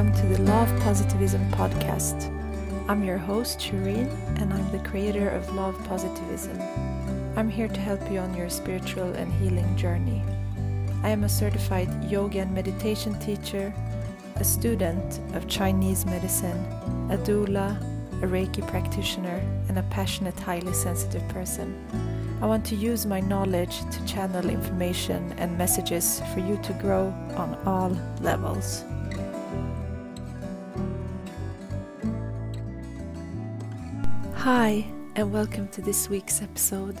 welcome to the Law of Positivism podcast. I'm your host, Shireen, and I'm the creator of Law of Positivism. I'm here to help you on your spiritual and healing journey. I am a certified yoga and meditation teacher, a student of Chinese medicine, a doula, a Reiki practitioner, and a passionate, highly sensitive person. I want to use my knowledge to channel information and messages for you to grow on all levels. Hi, and welcome to this week's episode.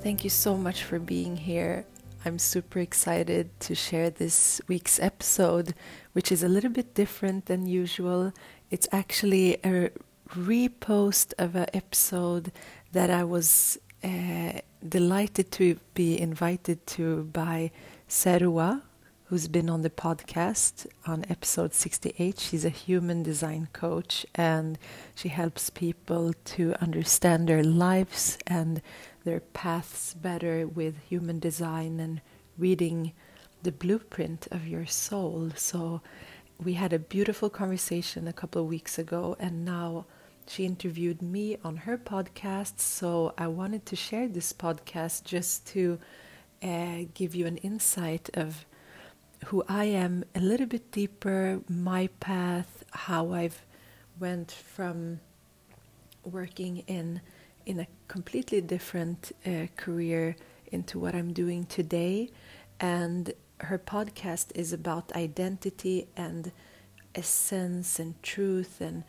Thank you so much for being here. I'm super excited to share this week's episode, which is a little bit different than usual. It's actually a repost of an episode that I was uh, delighted to be invited to by Serua, who's been on the podcast on episode 68. She's a human design coach and she helps people to understand their lives and their paths better with human design and reading the blueprint of your soul. So, we had a beautiful conversation a couple of weeks ago, and now she interviewed me on her podcast, so I wanted to share this podcast just to uh, give you an insight of who I am a little bit deeper, my path, how I've went from working in in a completely different uh, career into what I'm doing today, and her podcast is about identity and essence and truth and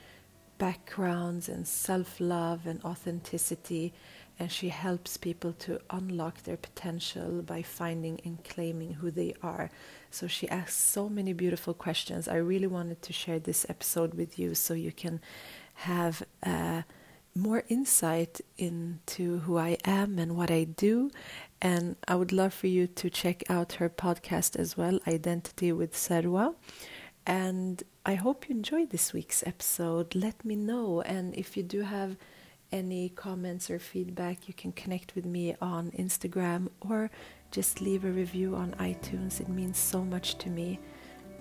backgrounds and self love and authenticity, and she helps people to unlock their potential by finding and claiming who they are. So she asks so many beautiful questions. I really wanted to share this episode with you so you can have uh, more insight into who I am and what I do. And I would love for you to check out her podcast as well, Identity with Serwa. And I hope you enjoyed this week's episode. Let me know. And if you do have any comments or feedback, you can connect with me on Instagram or just leave a review on iTunes. It means so much to me.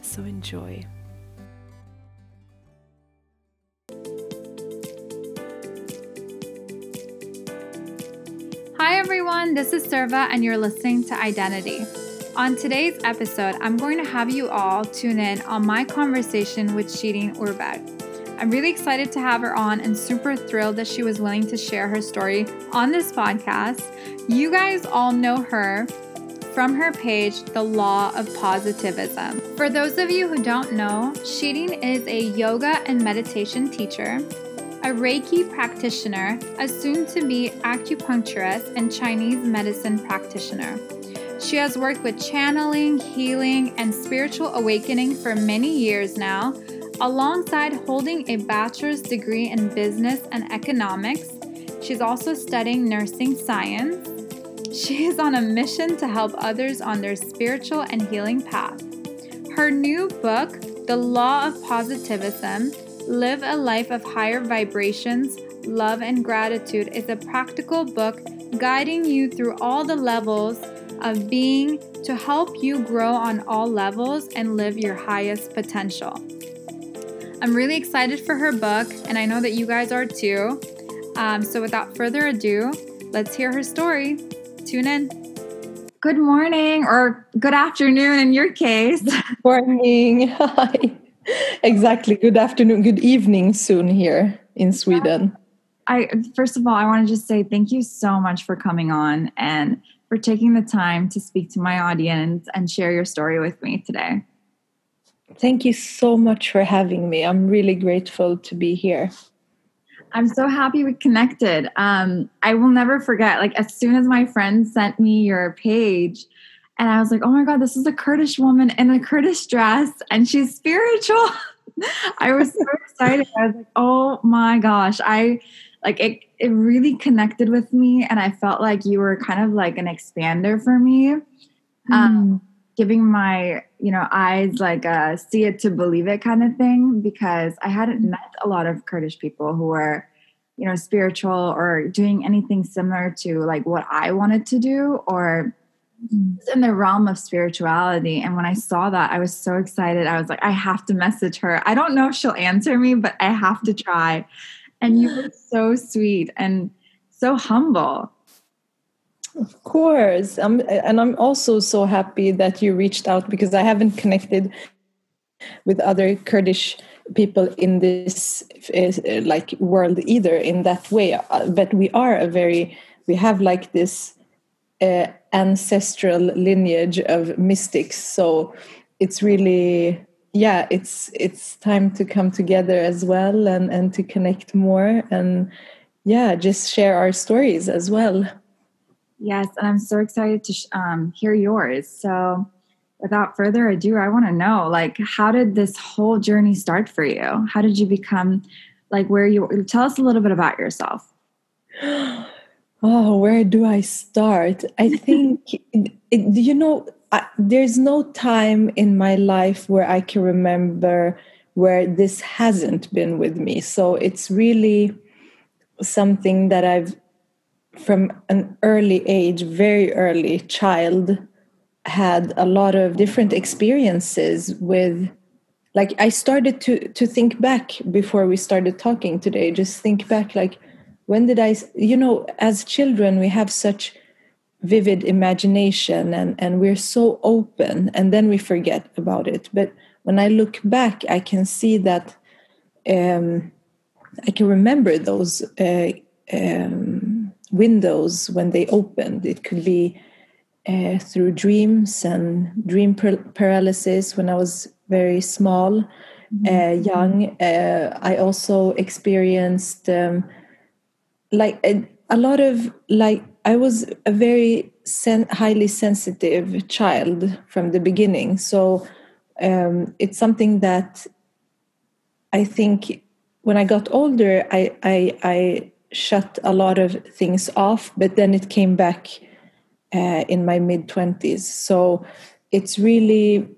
So enjoy. Hi, everyone. This is Serva, and you're listening to Identity. On today's episode, I'm going to have you all tune in on my conversation with Shirin Urbeg. I'm really excited to have her on and super thrilled that she was willing to share her story on this podcast. You guys all know her from her page, The Law of Positivism. For those of you who don't know, Shirin is a yoga and meditation teacher, a Reiki practitioner, a soon to be acupuncturist, and Chinese medicine practitioner. She has worked with channeling, healing, and spiritual awakening for many years now, alongside holding a bachelor's degree in business and economics. She's also studying nursing science. She is on a mission to help others on their spiritual and healing path. Her new book, The Law of Positivism Live a Life of Higher Vibrations, Love, and Gratitude, is a practical book guiding you through all the levels of being to help you grow on all levels and live your highest potential. I'm really excited for her book, and I know that you guys are too. Um, so, without further ado, let's hear her story. Tune in. Good morning, or good afternoon in your case. Good morning. Hi. Exactly. Good afternoon. Good evening soon here in Sweden. I first of all, I want to just say thank you so much for coming on and for taking the time to speak to my audience and share your story with me today. Thank you so much for having me. I'm really grateful to be here. I'm so happy we connected. Um, I will never forget, like, as soon as my friend sent me your page, and I was like, oh my God, this is a Kurdish woman in a Kurdish dress, and she's spiritual. I was so excited. I was like, oh my gosh. I like it it really connected with me and i felt like you were kind of like an expander for me mm. um, giving my you know eyes like a see it to believe it kind of thing because i hadn't mm-hmm. met a lot of kurdish people who were you know spiritual or doing anything similar to like what i wanted to do or mm-hmm. in the realm of spirituality. And when I saw that, I was so excited. I was like, I have to message her. I don't know if she'll answer me, but I have to try. And you were so sweet and so humble. Of course. Um, and I'm also so happy that you reached out because I haven't connected with other Kurdish people in this uh, like world either in that way. Uh, but we are a very, we have like this uh, ancestral lineage of mystics. So it's really, yeah, it's it's time to come together as well and and to connect more and yeah, just share our stories as well. Yes, and I'm so excited to um, hear yours. So, without further ado, I want to know, like, how did this whole journey start for you? How did you become, like, where you? Tell us a little bit about yourself. Oh, where do I start? I think, you know, I, there's no time in my life where I can remember where this hasn't been with me. So it's really something that I've, from an early age, very early child, had a lot of different experiences with like i started to to think back before we started talking today. Just think back like when did i you know as children we have such vivid imagination and and we're so open and then we forget about it. But when i look back i can see that um, i can remember those uh, um, windows when they opened it could be uh, through dreams and dream paralysis when i was very small mm-hmm. uh, young uh, i also experienced um, like a, a lot of like I was a very sen- highly sensitive child from the beginning. So um, it's something that I think when I got older, I, I, I shut a lot of things off, but then it came back uh, in my mid 20s. So it's really,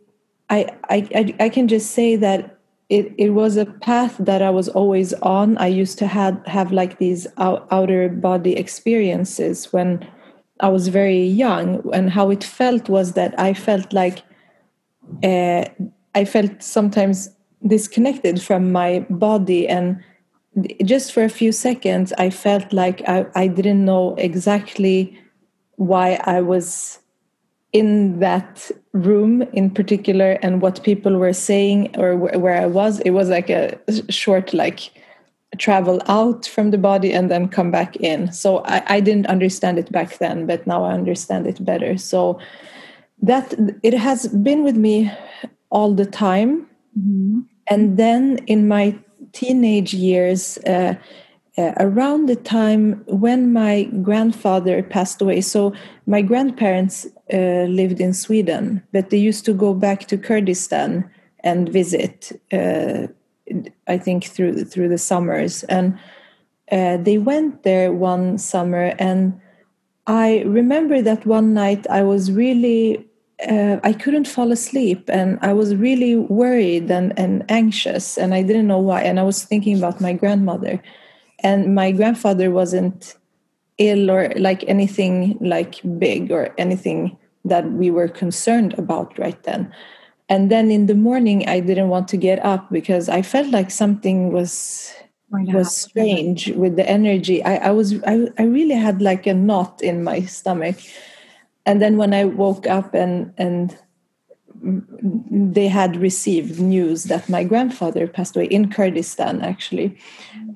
I, I, I can just say that it, it was a path that I was always on. I used to have, have like these out, outer body experiences when I was very young. And how it felt was that I felt like uh, I felt sometimes disconnected from my body. And just for a few seconds, I felt like I, I didn't know exactly why I was in that room in particular and what people were saying or where I was, it was like a short like travel out from the body and then come back in. So I, I didn't understand it back then, but now I understand it better. So that it has been with me all the time. Mm-hmm. And then in my teenage years, uh, uh, around the time when my grandfather passed away. So my grandparents uh, lived in Sweden, but they used to go back to Kurdistan and visit. Uh, I think through through the summers, and uh, they went there one summer, and I remember that one night I was really. Uh, I couldn't fall asleep and I was really worried and, and anxious and I didn't know why. And I was thinking about my grandmother. And my grandfather wasn't ill or like anything like big or anything that we were concerned about right then. And then in the morning i didn't want to get up because i felt like something was was strange with the energy. I, I was I, I really had like a knot in my stomach and then when i woke up and and they had received news that my grandfather passed away in Kurdistan, actually,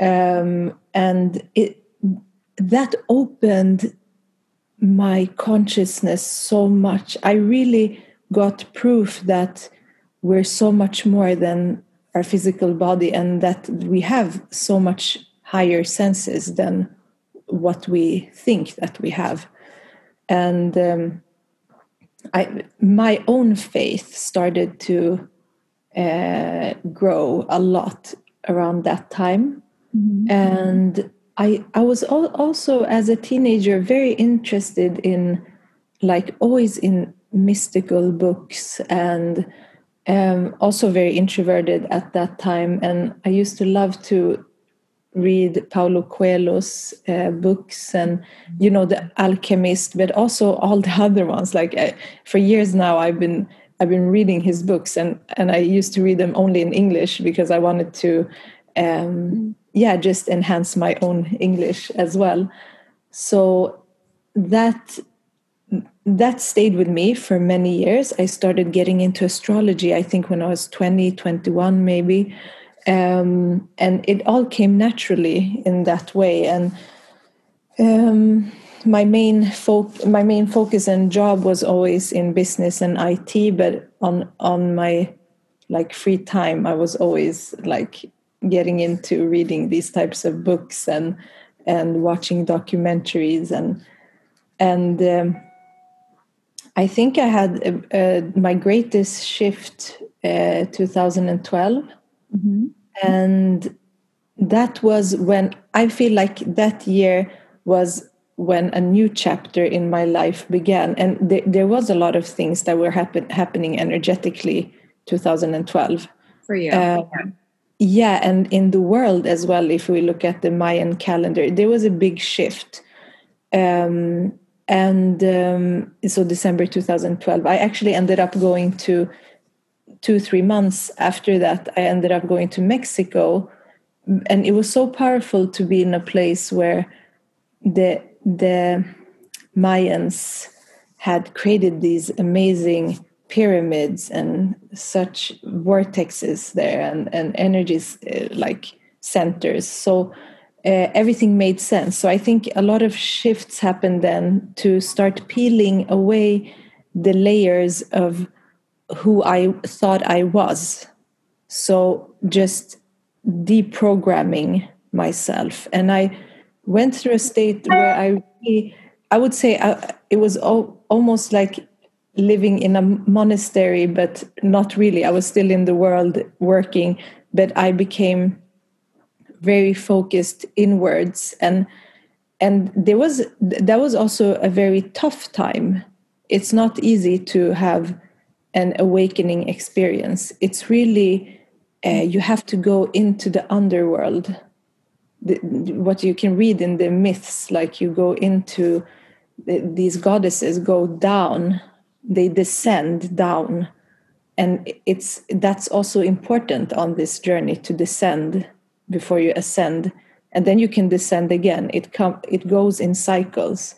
um, and it that opened my consciousness so much. I really got proof that we're so much more than our physical body, and that we have so much higher senses than what we think that we have, and. Um, I, my own faith started to uh, grow a lot around that time. Mm-hmm. And I, I was also, as a teenager, very interested in, like, always in mystical books and um, also very introverted at that time. And I used to love to read Paulo Coelho's uh, books and you know the Alchemist, but also all the other ones. Like I, for years now, I've been I've been reading his books, and and I used to read them only in English because I wanted to, um, yeah, just enhance my own English as well. So that that stayed with me for many years. I started getting into astrology, I think, when I was 20, 21, maybe. Um, and it all came naturally in that way. And um, my main fo- my main focus and job was always in business and IT, but on on my like free time, I was always like getting into reading these types of books and and watching documentaries and and um, I think I had uh, uh, my greatest shift uh, 2012, mm-hmm. and that was when I feel like that year was when a new chapter in my life began, and th- there was a lot of things that were happen- happening energetically 2012 for you. Uh, yeah, and in the world as well. If we look at the Mayan calendar, there was a big shift. Um, and um, so december 2012 i actually ended up going to two three months after that i ended up going to mexico and it was so powerful to be in a place where the the mayans had created these amazing pyramids and such vortexes there and, and energies uh, like centers so uh, everything made sense. So I think a lot of shifts happened then to start peeling away the layers of who I thought I was. So just deprogramming myself. And I went through a state where I really, I would say I, uh, it was al- almost like living in a monastery, but not really. I was still in the world working, but I became very focused inwards and and there was that was also a very tough time it's not easy to have an awakening experience. It's really uh, you have to go into the underworld. The, what you can read in the myths like you go into the, these goddesses go down they descend down. And it's that's also important on this journey to descend before you ascend. And then you can descend again. It come it goes in cycles.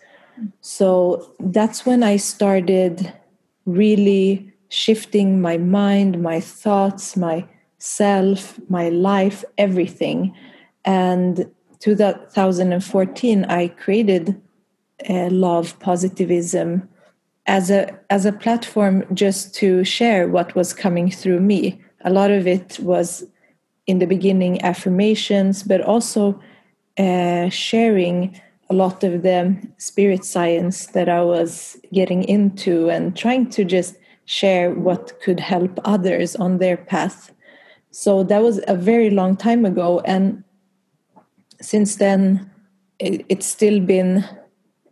So that's when i started really shifting my mind my thoughts my self my life everything. And 2014 i created uh, Law of Positivism as a as a platform just to share what was coming through me. A lot of it was in the beginning affirmations, but also uh, sharing a lot of the spirit science that I was getting into and trying to just share what could help others on their path. So that was a very long time ago. And since then, it, it's still been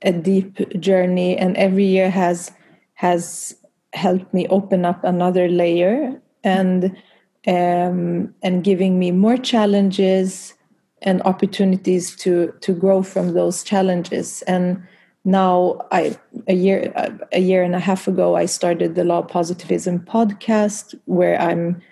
a deep journey, and every year has has helped me open up another layer and um, and giving me more challenges and opportunities to to grow from those challenges and now i a year a year and a half ago i started the law positivism podcast where i'm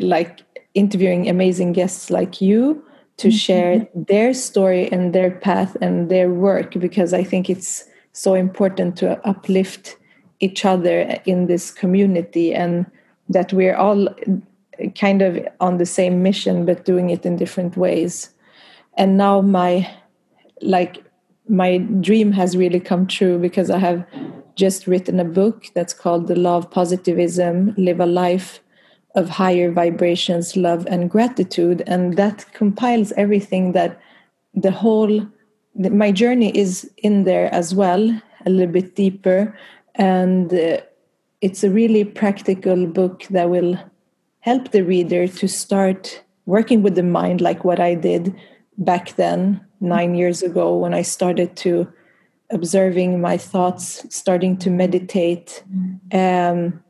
like interviewing amazing guests like you to mm-hmm. share their story and their path and their work because i think it's so important to uplift each other in this community and that we're all kind of on the same mission but doing it in different ways and now my like my dream has really come true because i have just written a book that's called the law of positivism live a life of higher vibrations love and gratitude. And that compiles everything that the whole my journey is in there as well a little bit deeper. And uh, it's a really practical book that will help the reader to start working with the mind like what I did back then, nine years ago, when I started to observing my thoughts, starting to meditate, um,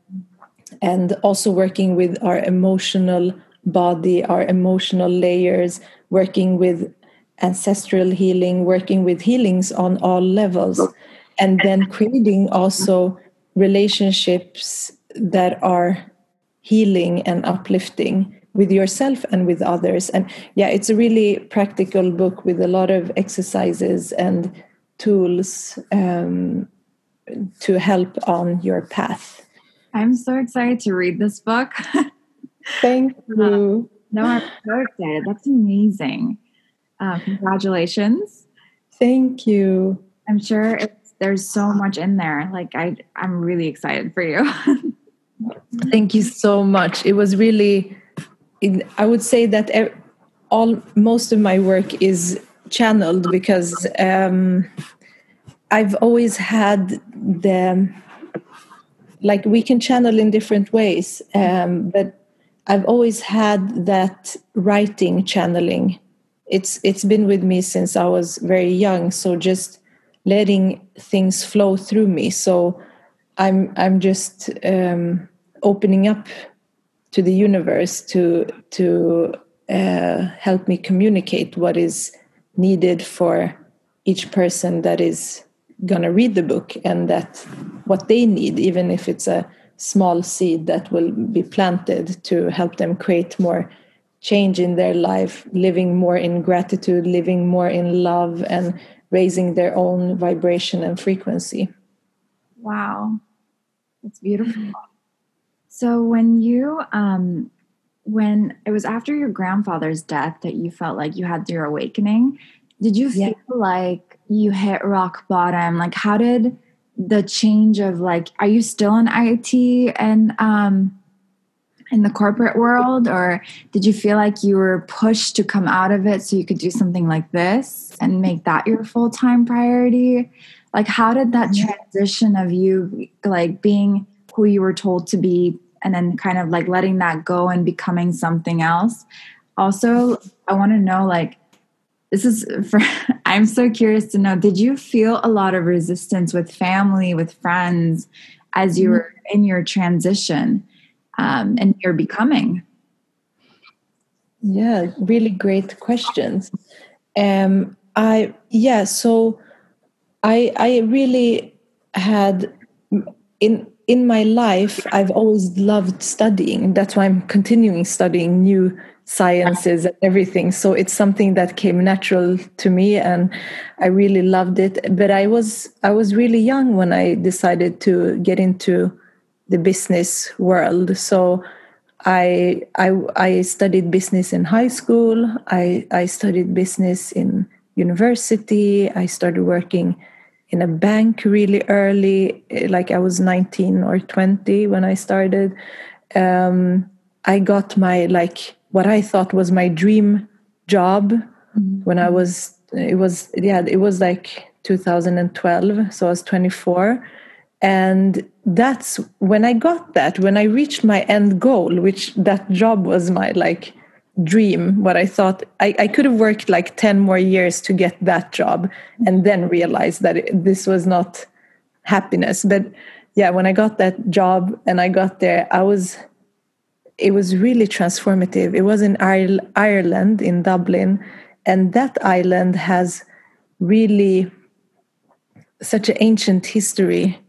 and also working with our emotional body, our emotional layers, working with ancestral healing, working with healings on all levels, and then creating also relationships that are healing and uplifting with yourself and with others. And yeah, it's a really practical book with a lot of exercises and tools um, to help on your path. I'm so excited to read this book. Thank you. no, I'm so excited. That's amazing. Uh, congratulations. Thank you. I'm sure there's so much in there. Like I, I'm really excited for you. Thank you so much. It was really, I would say that all most of my work is channeled because um, I've always had the like we can channel in different ways, um, but I've always had that writing channeling. It's it's been with me since I was very young. So just letting things flow through me. So I'm I'm just um, opening up to the universe to to uh, help me communicate what is needed for each person that is gonna read the book and that what they need even if it's a small seed that will be planted to help them create more change in their life living more in gratitude living more in love and raising their own vibration and frequency. Wow. It's beautiful so when you um when it was after your grandfather's death that you felt like you had your awakening did you feel yeah. like you hit rock bottom? Like how did the change of like are you still in IT and um in the corporate world? Or did you feel like you were pushed to come out of it so you could do something like this and make that your full-time priority? Like how did that transition of you like being who you were told to be and then kind of like letting that go and becoming something else. Also i want to know like this is for i'm so curious to know did you feel a lot of resistance with family with friends as you mm-hmm. were in your transition um, and your becoming? Yeah really great questions. Um i yeah so i i really had in in my life i've always loved studying. That's why i'm continuing studying new sciences and everything. So it's something that came natural to me and i really loved it. But i was i was really young when i decided to get into the business world. So i i, I studied business in high school. I i studied business in university. I started working in a bank really early like i was 19 or 20 when i started um, i got my like what I thought was my dream job mm-hmm. when I was it was yeah it was like 2012 so I was 24 and that's when I got that when I reached my end goal which that job was my like dream what I thought I, I could have worked like 10 more years to get that job and then realized that it, this was not happiness but yeah when I got that job and I got there I was it was really transformative. It was in Ireland, in Dublin, and that island has really such an ancient history,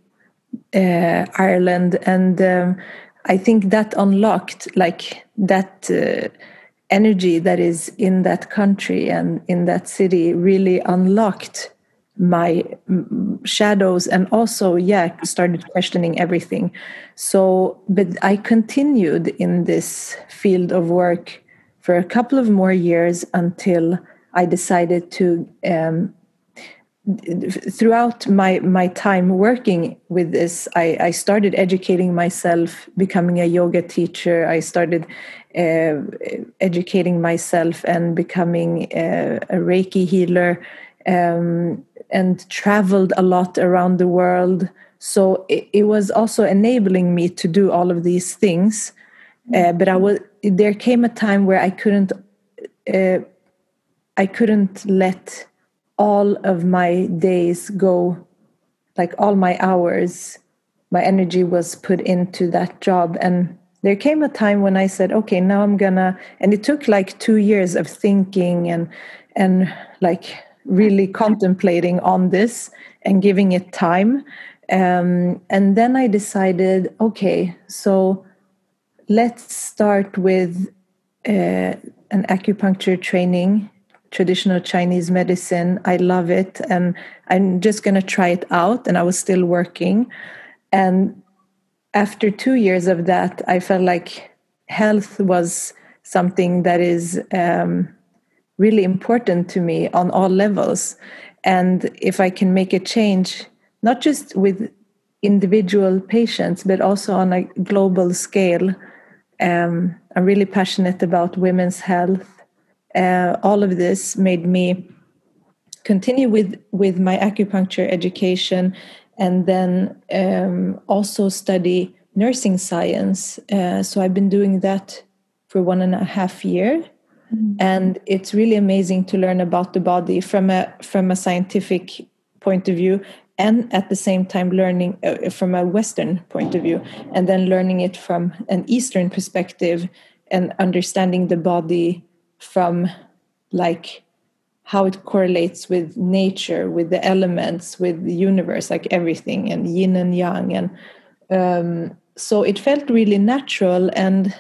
uh, Ireland, and um, I think that unlocked like that uh, energy that is in that country and in that city really unlocked my shadows and also yeah started questioning everything. So but i continued in this field of work for a couple of more years until i decided to um, throughout my my time working with this I, I started educating myself becoming a yoga teacher. I started uh, educating myself and becoming a, a reiki healer um, and traveled a lot around the world. So it, it was also enabling me to do all of these things. Uh, but I was there came a time where I couldn't uh, I couldn't let all of my days go like all my hours my energy was put into that job and there came a time when I said, okay, now I'm gonna, and it took like two years of thinking and and like really contemplating on this and giving it time. Um, and then I decided, okay, so let's start with uh, an acupuncture training, traditional Chinese medicine. I love it, and I'm just to try it out. And I was still working. And after two years of that, I felt like health was something that is um, really important to me on all levels. And if I can make a change, not just with individual patients, but also on a global scale, um, I'm really passionate about women's health. Uh, all of this made me continue with with my acupuncture education, and then um, also study nursing science. Uh, so I've been doing that for one and a half year, mm-hmm. and it's really amazing to learn about the body from a from a scientific point of view and at the same time learning uh, from a western point of view and then learning it from an eastern perspective and understanding the body from like how it correlates with nature with the elements with the universe like everything and yin and yang. And um, so it felt really natural and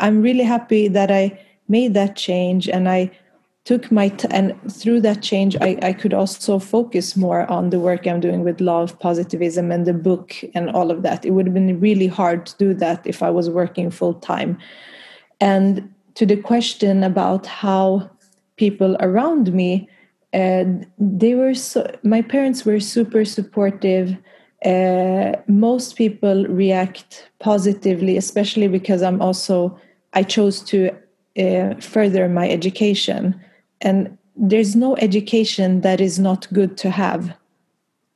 i'm really happy that i made that change and i took my t- and through that change I, I could also focus more on the work i'm doing with Law of Positivism and the book and all of that. It would have been really hard to do that if i was working full time and to the question about how people around me uh, they were so my parents were super supportive. Uh, most people react positively especially because i'm also i chose to uh, further my education. And there's no education that is not good to have.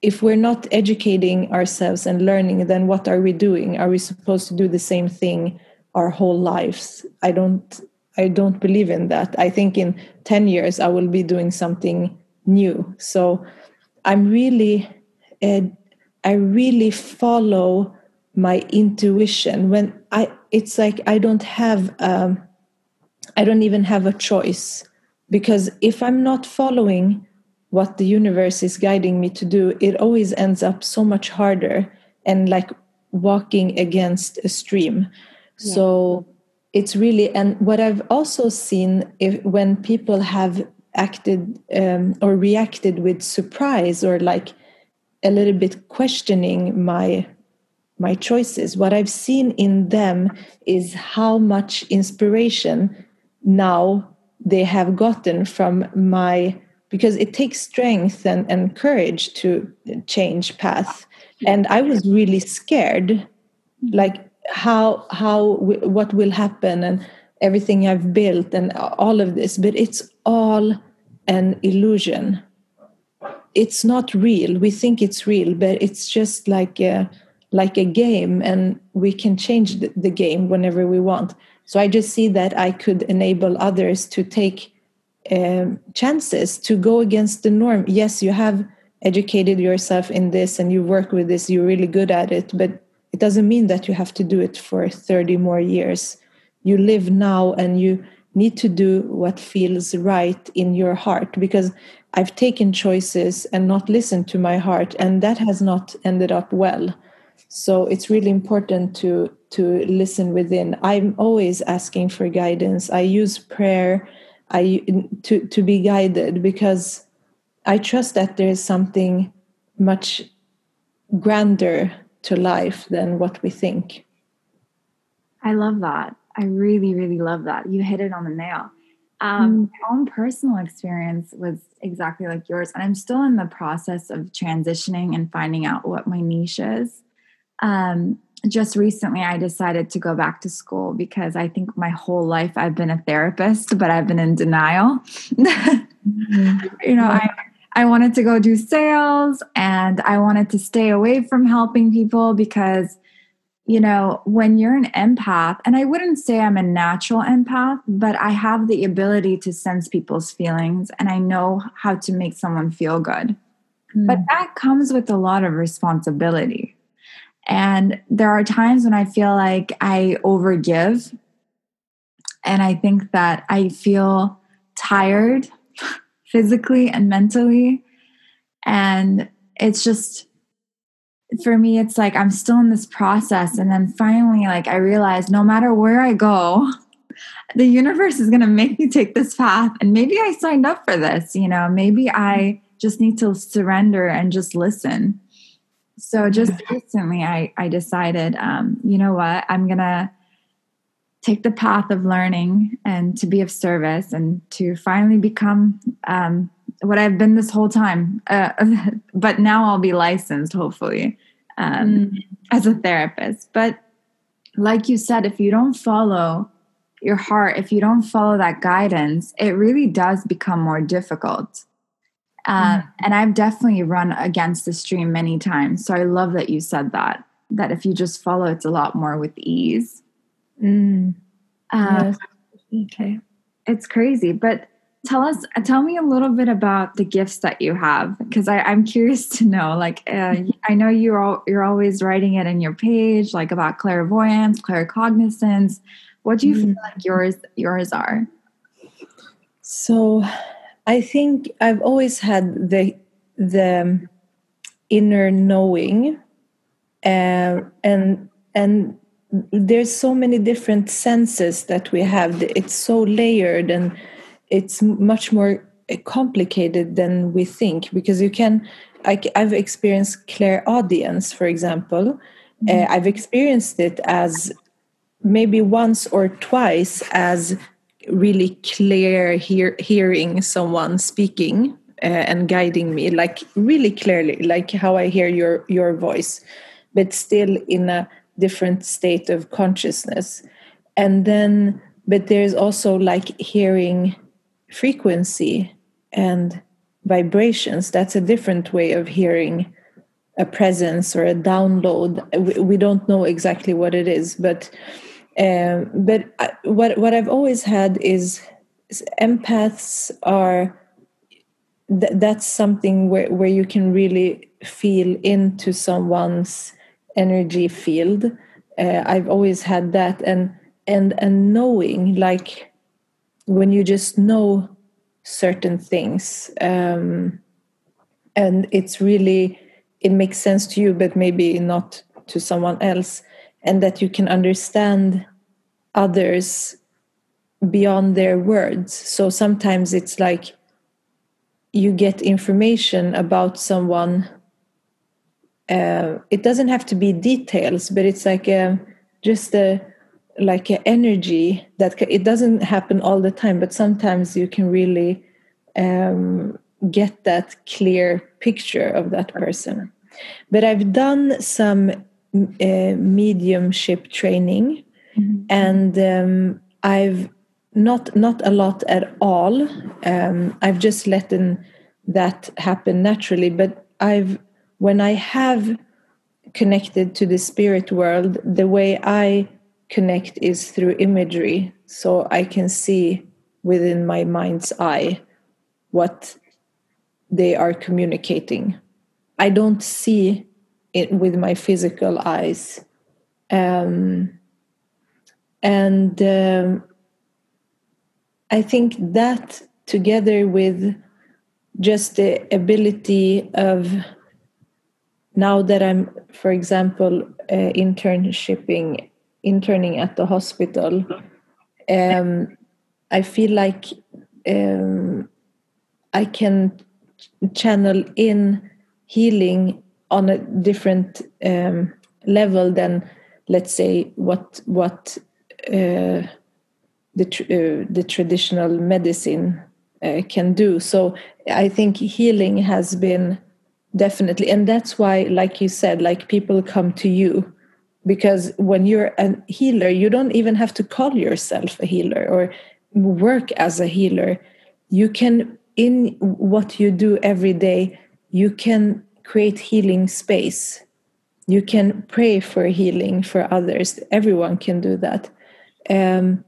If we're not educating ourselves and learning then what are we doing? Are we supposed to do the same thing our whole lives? I don't i don't believe in that. I think in 10 years i will be doing something new. So i'm really uh, i really follow my intuition. When i it's like i don't have um, i don't even have a choice. Because if i'm not following what the universe is guiding me to do it always ends up so much harder and like walking against a stream. Yeah. so it's really and what i've also seen if when people have acted um, or reacted with surprise or like a little bit questioning my my choices what i've seen in them is how much inspiration now they have gotten from my because it takes strength and, and courage to change path. And i was really scared like how how what will happen and everything i've built and all of this but it's all an illusion. It's not real. We think it's real but it's just like a like a game and we can change the, game whenever we want. So I just see that I could enable others to take um, chances to go against the norm. Yes, you have educated yourself in this and you work with this, you're really good at it, but it doesn't mean that you have to do it for 30 more years. You live now and you need to do what feels right in your heart because I've taken choices and not listened to my heart, and that has not ended up well. So it's really important to to listen within i'm always asking for guidance i use prayer i to to be guided because i trust that there is something much grander to life than what we think i love that i really really love that you hit it on the nail um, mm. my own personal experience was exactly like yours and i'm still in the process of transitioning and finding out what my niche is um, just recently I decided to go back to school because I think my whole life I've been a therapist, but I've been in denial. mm-hmm. You know, I I wanted to go do sales and I wanted to stay away from helping people because you know, when you're an empath, and I wouldn't say I'm a natural empath, but I have the ability to sense people's feelings and I know how to make someone feel good. Mm. But that comes with a lot of responsibility And there are times when I feel like I overgive. And I think that I feel tired physically and mentally. And it's just, for me, it's like I'm still in this process. And then finally, like, I realized no matter where I go, the universe is going to make me take this path. And maybe I signed up for this, you know, maybe I just need to surrender and just listen. So just recently, I, I decided, um, you know what, I'm going to take the path of learning and to be of service and to finally become um, what I've been this whole time. Uh, but now I'll be licensed, hopefully, um, mm. as a therapist. But like you said, if you don't follow your heart, if you don't follow that guidance, it really does become more difficult. Uh, mm. And I've definitely run against the stream many times. So I love that you said that, that if you just follow, it's a lot more with ease. Mm. Uh, yes. Okay. It's crazy. But tell us, tell me a little bit about the gifts that you have, because I'm curious to know. Like, uh, I know you're all, you're always writing it in your page, like about clairvoyance, claircognizance. What do you mm. feel like yours yours are? So, I think I've always had the the inner knowing, uh, and and there's so many different senses that we have. It's so layered and it's much more complicated than we think because you can. I, I've experienced clairaudience, for example. Mm-hmm. Uh, I've experienced it as maybe once or twice as really clear hear, hearing someone speaking uh, and guiding me like really clearly like how i hear your your voice but still in a different state of consciousness. And then but there's also like hearing frequency and vibrations. That's a different way of hearing a presence or a download. We, don't know exactly what it is but um, but I, what what I've always had is, is empaths are th- that's something where where you can really feel into someone's energy field. Uh, I've always had that, and and and knowing like when you just know certain things, um, and it's really it makes sense to you, but maybe not to someone else and that you can understand others beyond their words. So sometimes it's like you get information about someone. Uh, it doesn't have to be details, but it's like a, just a like an energy that it doesn't happen all the time, but sometimes you can really um, get that clear picture of that person. But I've done some uh, mediumship training, mm-hmm. and um, I've not not a lot at all. Um, I've just let in, that happen naturally. But I've when I have connected to the spirit world, the way I connect is through imagery, so I can see within my mind's eye what they are communicating. I don't see it with my physical eyes. Um, and um, I think that together with just the ability of now that I'm, for example, uh, internshipping, interning at the hospital, um, I feel like um, I can channel in healing on a different um, level than let's say what what uh, the tr uh, the traditional medicine uh, can do. So i think healing has been definitely and that's why like you said like people come to you because when you're a healer you don't even have to call yourself a healer or work as a healer you can in what you do every day you can create healing space. You can pray for healing for others. Everyone can do that. Um,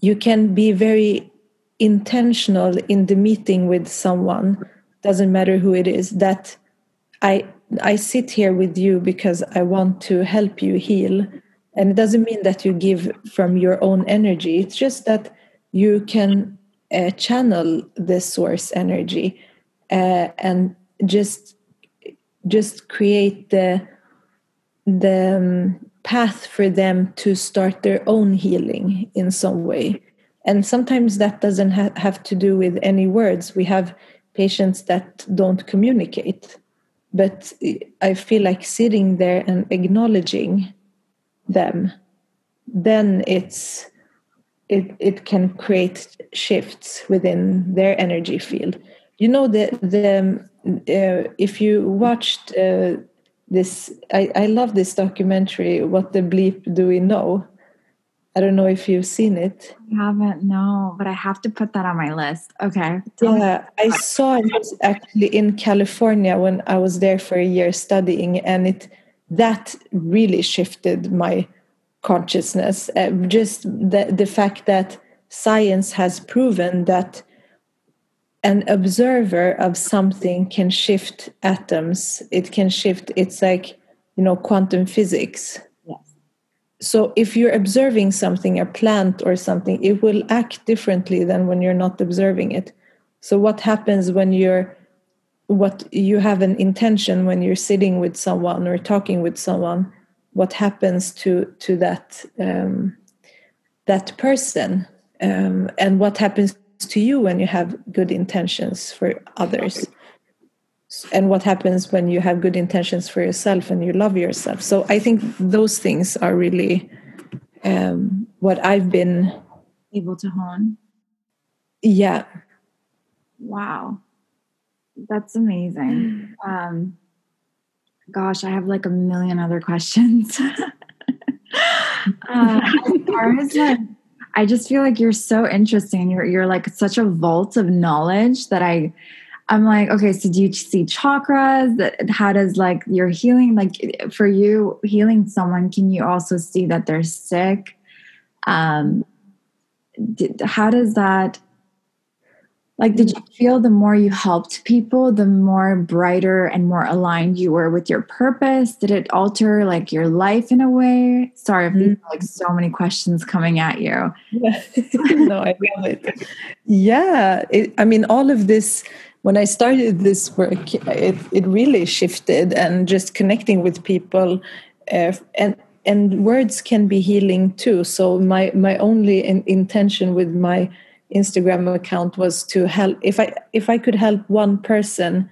you can be very intentional in the meeting with someone, doesn't matter who it is, that I I sit here with you because I want to help you heal. And it doesn't mean that you give from your own energy. It's just that you can uh, channel the source energy uh, and just just create the the um, path for them to start their own healing in some way and sometimes that doesn't ha- have to do with any words we have patients that don't communicate. But i feel like sitting there and acknowledging them then it's it, it can create shifts within their energy field. You know the the uh, if you watched uh, this I, I love this documentary what the bleep do we know i don't know if you've seen it. I haven't no but i have to put that on my list. Okay yeah i saw it actually in california when i was there for a year studying and it that really shifted my consciousness. Uh, just the, the fact that science has proven that an observer of something can shift atoms. It can shift it's like you know quantum physics. So if you're observing something a plant or something it will act differently than when you're not observing it. So what happens when you're what you have an intention when you're sitting with someone or talking with someone what happens to to that um, that person? Um, and what happens to you when you have good intentions for others and what happens when you have good intentions for yourself and you love yourself. So i think those things are really um, what i've been able to hone. Yeah. Wow. That's amazing. Um, gosh i have like a million other questions. Uh, as far as like I just feel like you're so interesting. You're you're like such a vault of knowledge that I I'm like, okay, so do you see chakras? How does like your healing like for you healing someone, can you also see that they're sick? Um how does that like did you feel the more you helped people the more brighter and more aligned you were with your purpose did it alter like your life in a way sorry if mm-hmm. like so many questions coming at you no i love it yeah it, i mean all of this when i started this work it, it really shifted and just connecting with people uh, and and words can be healing too. So my my only in, intention with my Instagram account was to help if I if I could help one person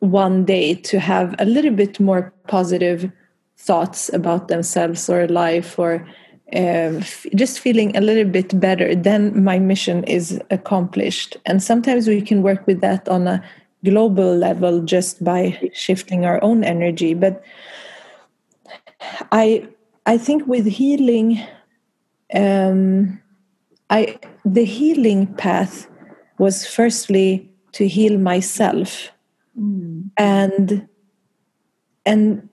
one day to have a little bit more positive thoughts about themselves or life or uh, f- just feeling a little bit better then my mission is accomplished. And sometimes we can work with that on a global level just by shifting our own energy. But i i think with healing um I the healing path was firstly to heal myself. Mm. and and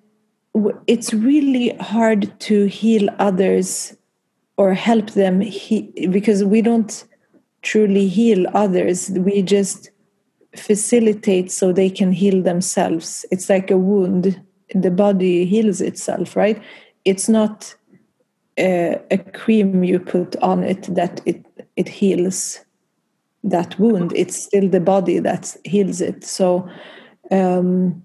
it's really hard to heal others or help them he, because we don't truly heal others. We just facilitate so they can heal themselves. It's like a wound. The body heals itself right? It's not uh, a cream you put on it that it it heals that wound. It's still the body that heals it. So um,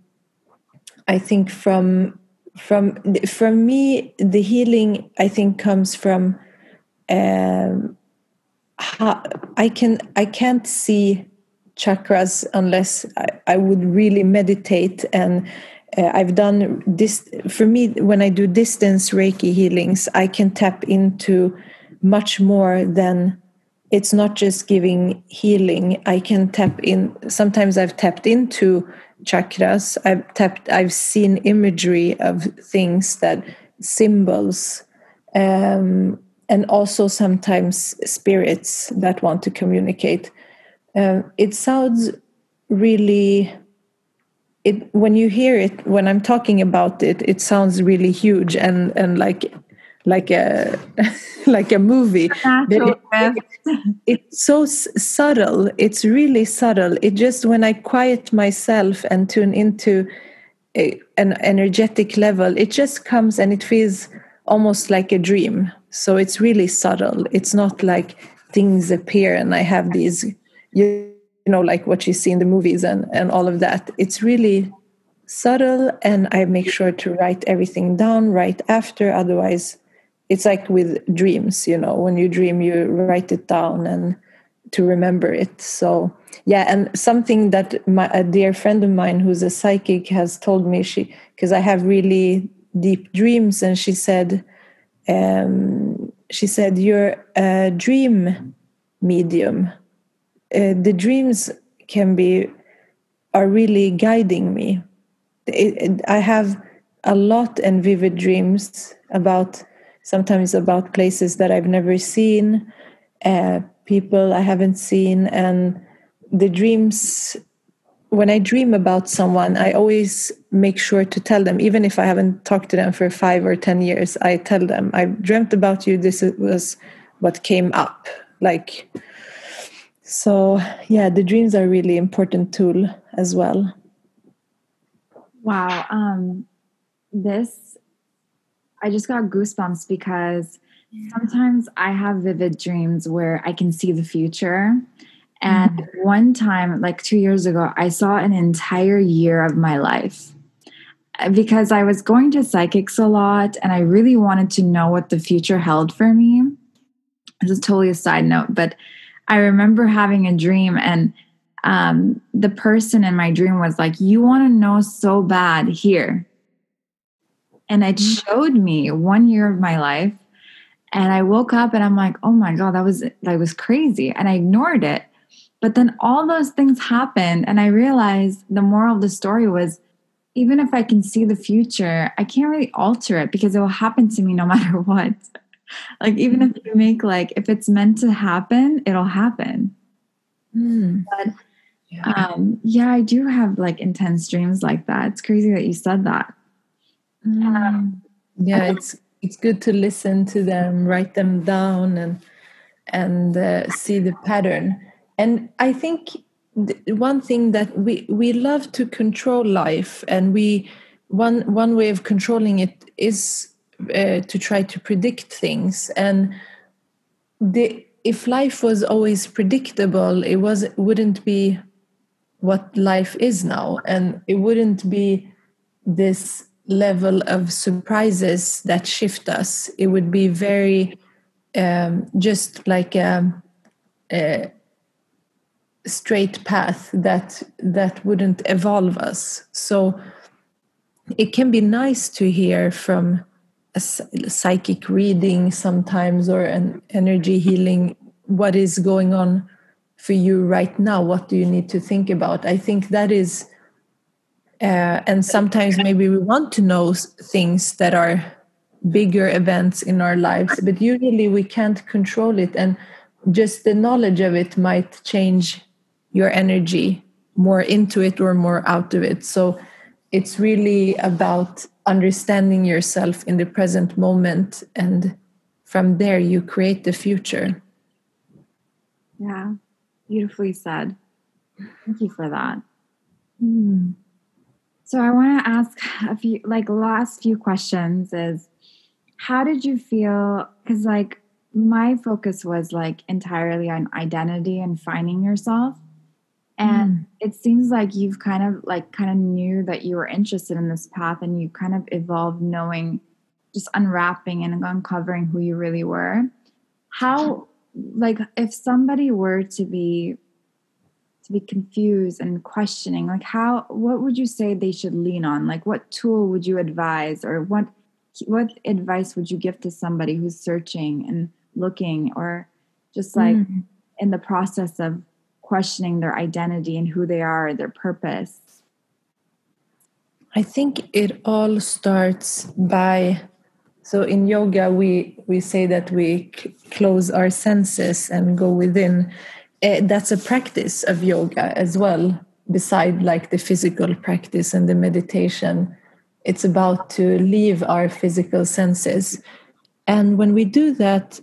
i think from from from me the healing i think comes from um, how, i can i can't see chakras unless I, I would really meditate and uh, I've done this for me when I do distance Reiki healings, I can tap into much more than it's not just giving healing. I can tap in. Sometimes I've tapped into chakras. I've tapped. I've seen imagery of things that symbols, um, and also sometimes spirits that want to communicate. Um, it sounds really it when you hear it when i'm talking about it it sounds really huge and and like like a like a movie. It, it, it's so s- subtle. It's really subtle. It just when i quiet myself and tune into a, an energetic level it just comes and it feels almost like a dream. So it's really subtle. It's not like things appear and i have these you, know like what you see in the movies and and all of that. It's really subtle and i make sure to write everything down right after. Otherwise it's like with dreams you know when you dream you write it down and to remember it. So yeah and something that my, a dear friend of mine who's a psychic has told me she because i have really deep dreams and she said um, she said you're a dream medium. Uh, the dreams can be are really guiding me. It, it, i have a lot and vivid dreams about sometimes about places that i've never seen uh, people i haven't seen and the dreams when I dream about someone, I always make sure to tell them, even if I haven't talked to them for five or 10 years, I tell them, I dreamt about you. This was what came up. Like, so yeah, the dreams are really important tool as well. Wow. Um, this, I just got goosebumps because sometimes I have vivid dreams where I can see the future and mm-hmm. one time, like two years ago, I saw an entire year of my life uh, because I was going to psychics a lot and I really wanted to know what the future held for me. This is totally a side note, but I remember having a dream and um, the person in my dream was like, You want to know so bad here. And it mm-hmm. showed me one year of my life. And I woke up and I'm like, oh my God, that was that was crazy. And I ignored it. But then all those things happened, and I realized the moral of the story was even if I can see the future, I can't really alter it because it will happen to me no matter what. like, even if you make, like, if it's meant to happen, it'll happen. Mm. But yeah. Um, yeah, I do have like intense dreams like that. It's crazy that you said that. Mm. Yeah, it's it's good to listen to them, write them down, and and uh, see the pattern. And i think one thing that we we love to control life and we one one way of controlling it is uh, to try to predict things. And the if life was always predictable it was wouldn't be what life is now. And it wouldn't be this level of surprises that shift us it would be very um, just like a, a straight path that that wouldn't evolve us. So it can be nice to hear from a psychic reading sometimes or an energy healing what is going on for you right now? What do you need to think about? I think that is uh, and sometimes maybe we want to know things that are bigger events in our lives but usually we can't control it and just the knowledge of it might change your energy more into it or more out of it. So it's really about understanding yourself in the present moment and from there you create the future. Yeah, beautifully said. Thank you for that. Mm. So I want to ask a few like last few questions is how did you feel cuz like my focus was like entirely on identity and finding yourself and mm. it seems like you've kind of like kind of knew that you were interested in this path and you kind of evolved knowing just unwrapping and uncovering who you really were how like if somebody were to be to be confused and questioning like how what would you say they should lean on like what tool would you advise or what what advice would you give to somebody who's searching and looking or just like mm. in the process of questioning their identity and who they are, their purpose? I think it all starts by so in yoga we we say that we c- close our senses and go within. Uh, that's a practice of yoga as well. Beside like the physical practice and the meditation, it's about to leave our physical senses, and when we do that,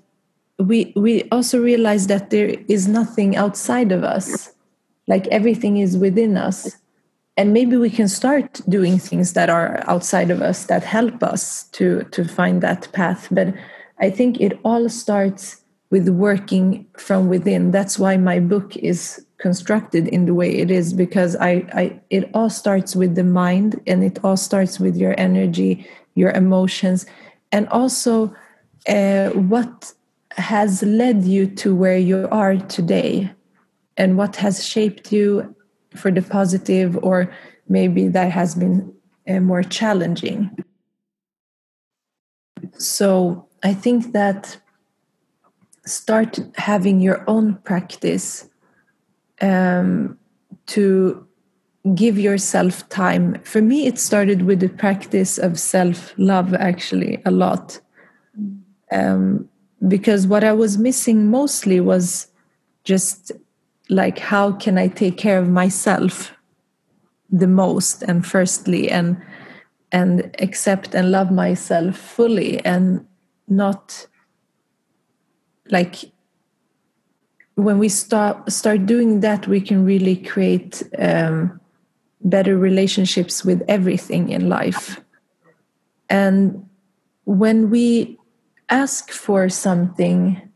we we also realize that there is nothing outside of us like everything is within us. And maybe we can start doing things that are outside of us that help us to to find that path. But i think it all starts with working from within. That's why my book is constructed in the way it is because I, I it all starts with the mind and it all starts with your energy your emotions and also uh, what has led you to where you are today and what has shaped you for the positive or maybe that has been uh, more challenging. So i think that start having your own practice um, to give yourself time. For me, it started with the practice of self love, actually, a lot. Um, because what I was missing mostly was just like, how can I take care of myself the most and firstly, and and accept and love myself fully and not like when we start start doing that we can really create um, better relationships with everything in life. And when we ask for something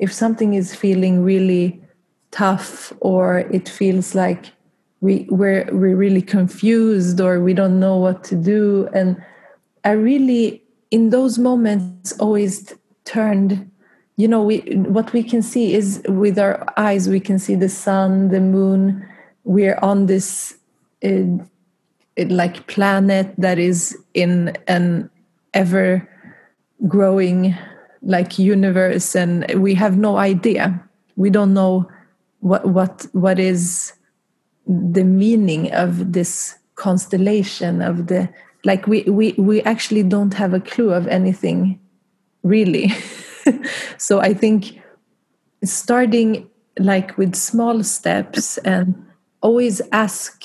if something is feeling really tough or it feels like we we're, we're really confused or we don't know what to do and i really in those moments always turned you know we what we can see is with our eyes we can see the sun the moon. We're on this uh, like planet that is in an ever growing like universe and we have no idea. We don't know what what what is the meaning of this constellation of the like we we we actually don't have a clue of anything really so I think starting like with small steps and always ask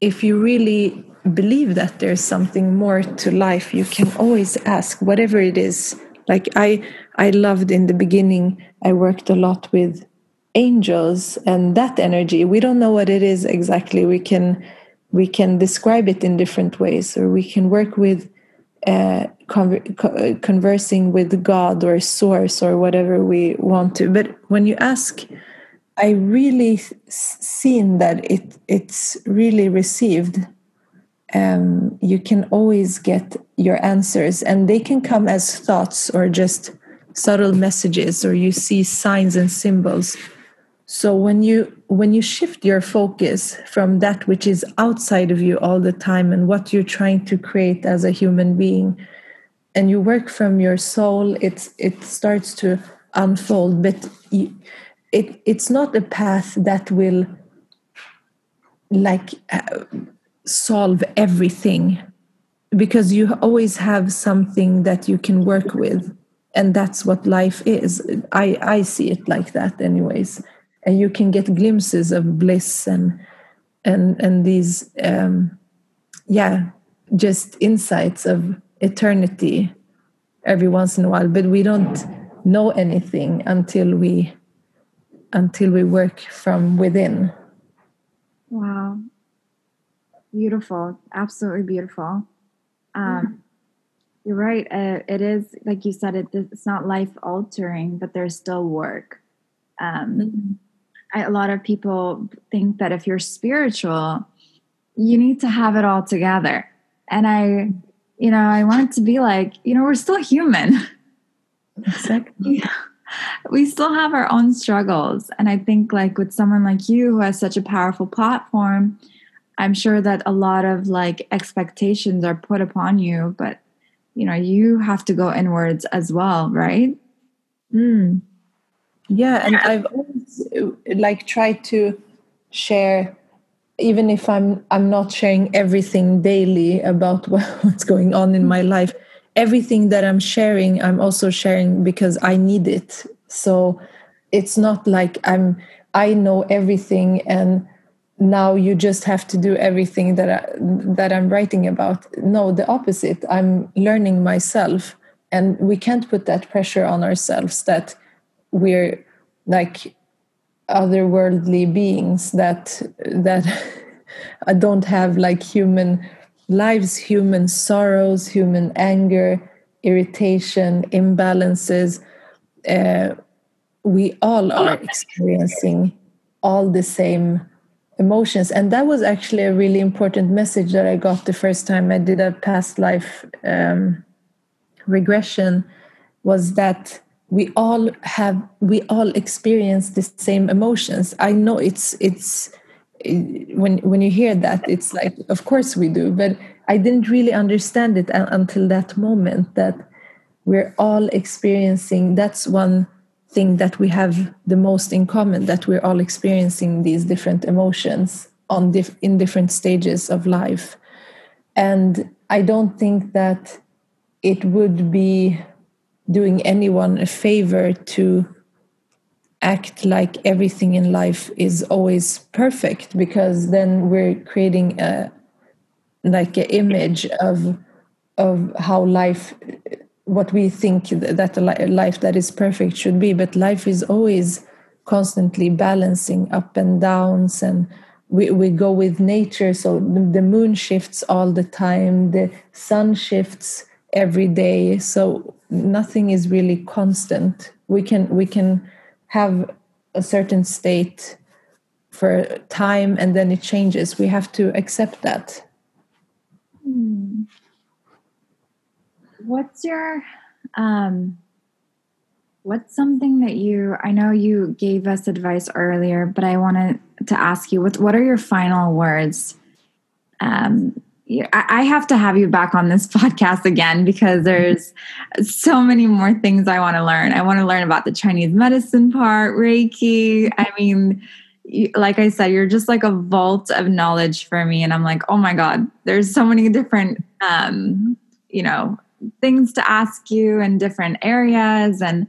if you really believe that there's something more to life you can always ask whatever it is. Like i i loved in the beginning i worked a lot with angels and that energy. We don't know what it is exactly. We can we can describe it in different ways or we can work with uh, conver- conversing with God or source or whatever we want to. But when you ask, I really seen that it it's really received. Um, you can always get your answers, and they can come as thoughts or just subtle messages, or you see signs and symbols. So when you when you shift your focus from that which is outside of you all the time and what you're trying to create as a human being and you work from your soul it it starts to unfold but it it's not a path that will like uh, solve everything because you always have something that you can work with and that's what life is. I i see it like that anyways and you can get glimpses of bliss and and and these um yeah just insights of eternity every once in a while but we don't know anything until we until we work from within. Wow. Beautiful. Absolutely beautiful. Um, you're right. Uh, it is like you said it, it's not life altering but there's still work. Um, mm-hmm. I, a lot of people think that if you're spiritual, you need to have it all together. And I, you know, I want it to be like, you know, we're still human. Exactly. we still have our own struggles. And I think, like, with someone like you who has such a powerful platform, I'm sure that a lot of like expectations are put upon you, but you know, you have to go inwards as well, right? Mm yeah and i've always like tried to share even if i'm i'm not sharing everything daily about what's going on in my life everything that i'm sharing i'm also sharing because i need it. So it's not like i'm i know everything and now you just have to do everything that I, that i'm writing about. No the opposite. I'm learning myself and we can't put that pressure on ourselves that we're like otherworldly beings that that don't have like human lives, human sorrows, human anger, irritation, imbalances. Uh, we all are experiencing all the same emotions. And that was actually a really important message that I got the first time I did a past life um, regression was that we all have we all experience the same emotions. I know it's it's when when you hear that it's like of course we do but i didn't really understand it until that moment that we're all experiencing that's one thing that we have the most in common that we're all experiencing these different emotions on dif- in different stages of life. And i don't think that it would be doing anyone a favor to act like everything in life is always perfect because then we're creating a like an image of of how life what we think that a life that is perfect should be. But life is always constantly balancing up and downs and we, we go with nature. So the moon shifts all the time. The sun shifts every day. So nothing is really constant. We can we can have a certain state for time and then it changes. We have to accept that. What's your um what's something that you i know you gave us advice earlier but i wanted to ask you what what are your final words um I have to have you back on this podcast again because there's so many more things I want to learn. I want to learn about the Chinese medicine part, Reiki. I mean, like I said, you're just like a vault of knowledge for me. And I'm like, oh my God, there's so many different, um, you know, things to ask you in different areas. And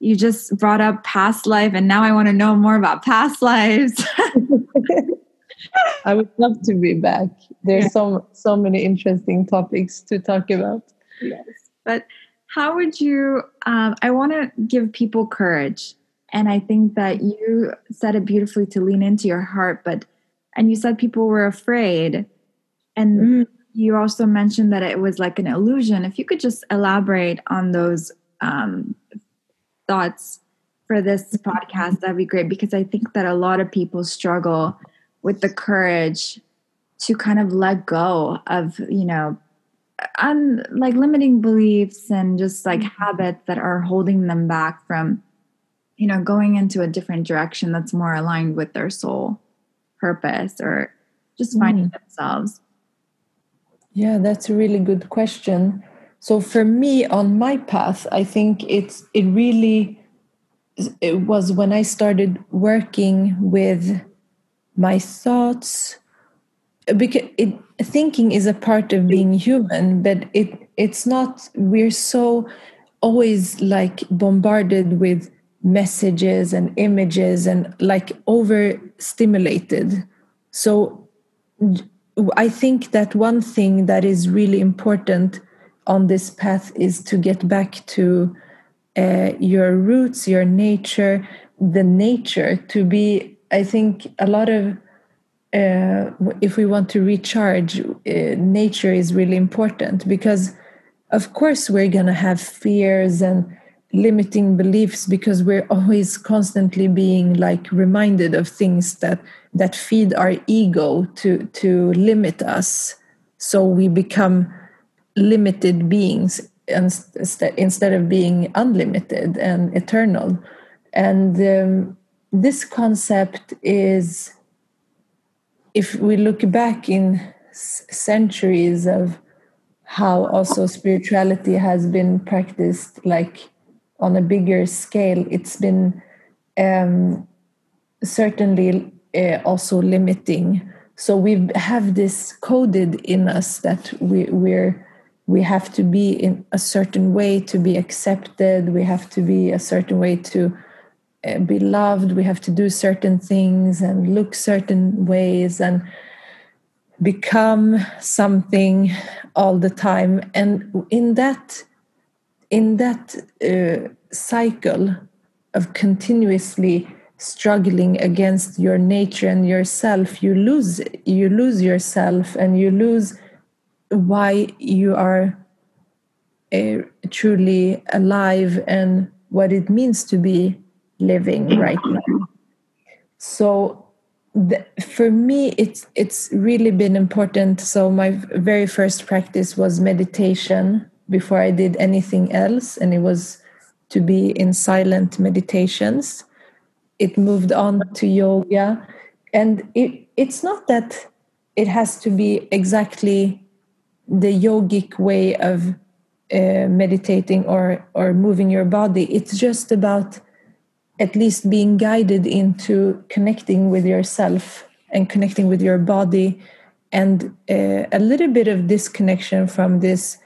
you just brought up past life. And now I want to know more about past lives. I would love to be back. There's yeah. so so many interesting topics to talk about. Yes, but how would you? Um, I want to give people courage, and I think that you said it beautifully to lean into your heart. But and you said people were afraid, and mm. you also mentioned that it was like an illusion. If you could just elaborate on those um, thoughts for this podcast, that'd be great because I think that a lot of people struggle with the courage to kind of let go of you know un, like limiting beliefs and just like mm-hmm. habits that are holding them back from you know going into a different direction that's more aligned with their soul purpose or just finding mm. themselves yeah that's a really good question so for me on my path i think it's it really it was when i started working with my thoughts because it, thinking is a part of being human but it it's not we're so always like bombarded with messages and images and like overstimulated. So i think that one thing that is really important on this path is to get back to uh, your roots your nature the nature to be i think a lot of uh, if we want to recharge, uh, nature is really important because, of course, we're going to have fears and limiting beliefs because we're always constantly being like reminded of things that that feed our ego to to limit us. So we become limited beings instead of being unlimited and eternal. And um, this concept is if we look back in centuries of how also spirituality has been practiced like on a bigger scale it's been um, certainly uh, also limiting. So we have this coded in us that we, we're we have to be in a certain way to be accepted. We have to be a certain way to be loved we have to do certain things and look certain ways and become something all the time. And in that in that uh, cycle of continuously struggling against your nature and yourself you lose you lose yourself and you lose why you are uh, truly alive and what it means to be living right now. So the, for me it's it's really been important. So my very first practice was meditation before i did anything else and it was to be in silent meditations. It moved on to yoga and it, it's not that it has to be exactly the yogic way of uh, meditating or or moving your body. It's just about at least being guided into connecting with yourself and connecting with your body and uh, a little bit of disconnection from this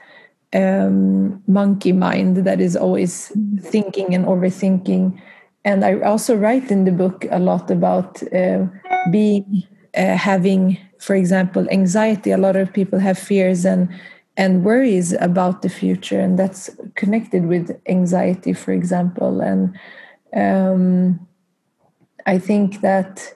um, monkey mind that is always thinking and overthinking and I also write in the book a lot about uh, being uh, having, for example, anxiety. A lot of people have fears and and worries about the future, and that's connected with anxiety, for example. And um, I think that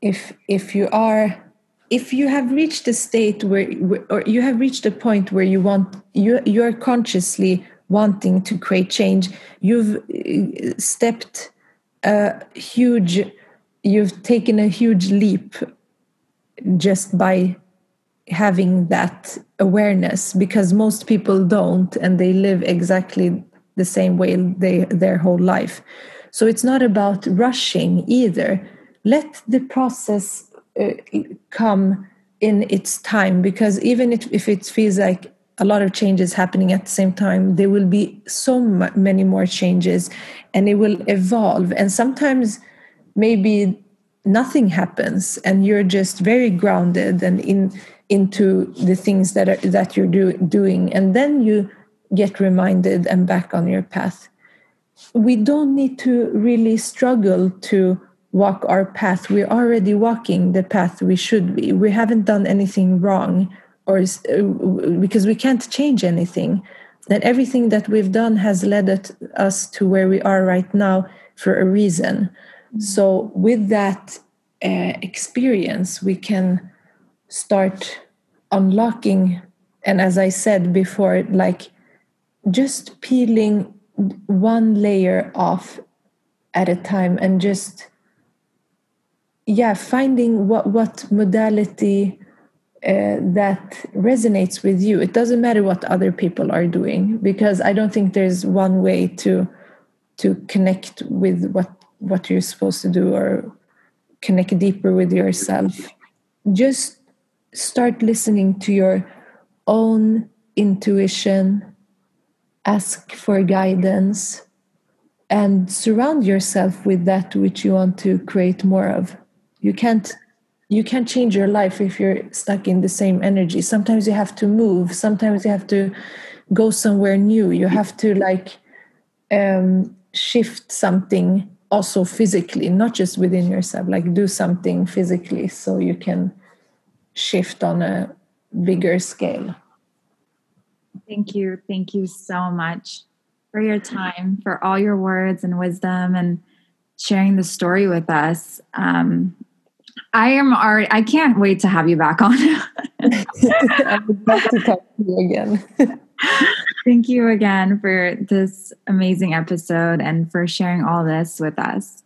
if if you are if you have reached a state where or you have reached a point where you want you you are consciously wanting to create change you've uh, stepped a huge you've taken a huge leap just by having that awareness because most people don't and they live exactly the same way they their whole life. So it's not about rushing either. Let the process uh, come in its time because even if, if it feels like a lot of changes happening at the same time there will be so many more changes and it will evolve. And sometimes maybe nothing happens and you're just very grounded and in into the things that are that you're do, doing. And then you get reminded and back on your path. We don't need to really struggle to walk our path. We're already walking the path we should be. We haven't done anything wrong or uh, because we can't change anything. That everything that we've done has led us to where we are right now for a reason. Mm-hmm. so with that uh, experience we can start unlocking. And as i said before like just peeling one layer off at a time and just yeah finding what what modality uh, that resonates with you. It doesn't matter what other people are doing because I don't think there's one way to to connect with what what you're supposed to do or connect deeper with yourself. Just start listening to your own intuition, ask for guidance, and surround yourself with that which you want to create more of. You can't you can't change your life if you're stuck in the same energy. Sometimes you have to move. Sometimes you have to go somewhere new. You have to like um, shift something also physically not just within yourself like do something physically so you can shift on a bigger scale thank you thank you so much for your time for all your words and wisdom and sharing the story with us um, I am already, I can't wait to have you back on. I would love to talk to you again. Thank you again for this amazing episode and for sharing all this with us.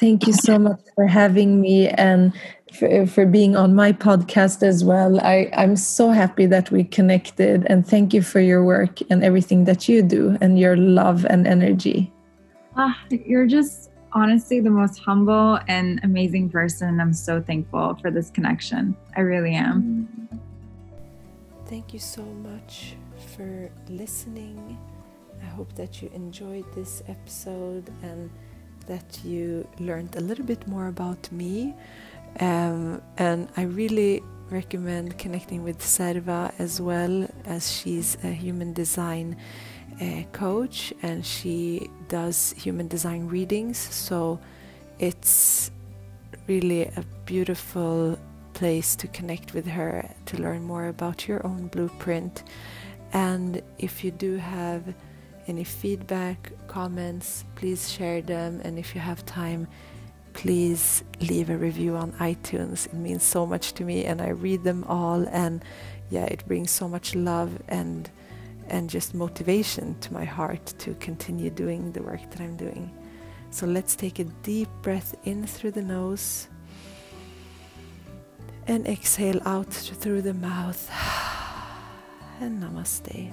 Thank you so much for having me and for, for being on my podcast as well. I, I'm so happy that we connected and thank you for your work and everything that you do and your love and energy. Ah, you're just honestly the most humble and amazing person. I'm so thankful for this connection. I really am. Thank you so much for listening. I hope that you enjoyed this episode and that you learned a little bit more about me. Um, and I really recommend connecting with Serva as well, as she's a human design a coach and she does human design readings. So it's really a beautiful place to connect with her to learn more about your own blueprint. And if you do have any feedback, comments, please share them. And if you have time, please leave a review on iTunes. It means so much to me, and I read them all. And yeah, it brings so much love and and just motivation to my heart to continue doing the work that I'm doing. So let's take a deep breath in through the nose and exhale out through the mouth. And namaste.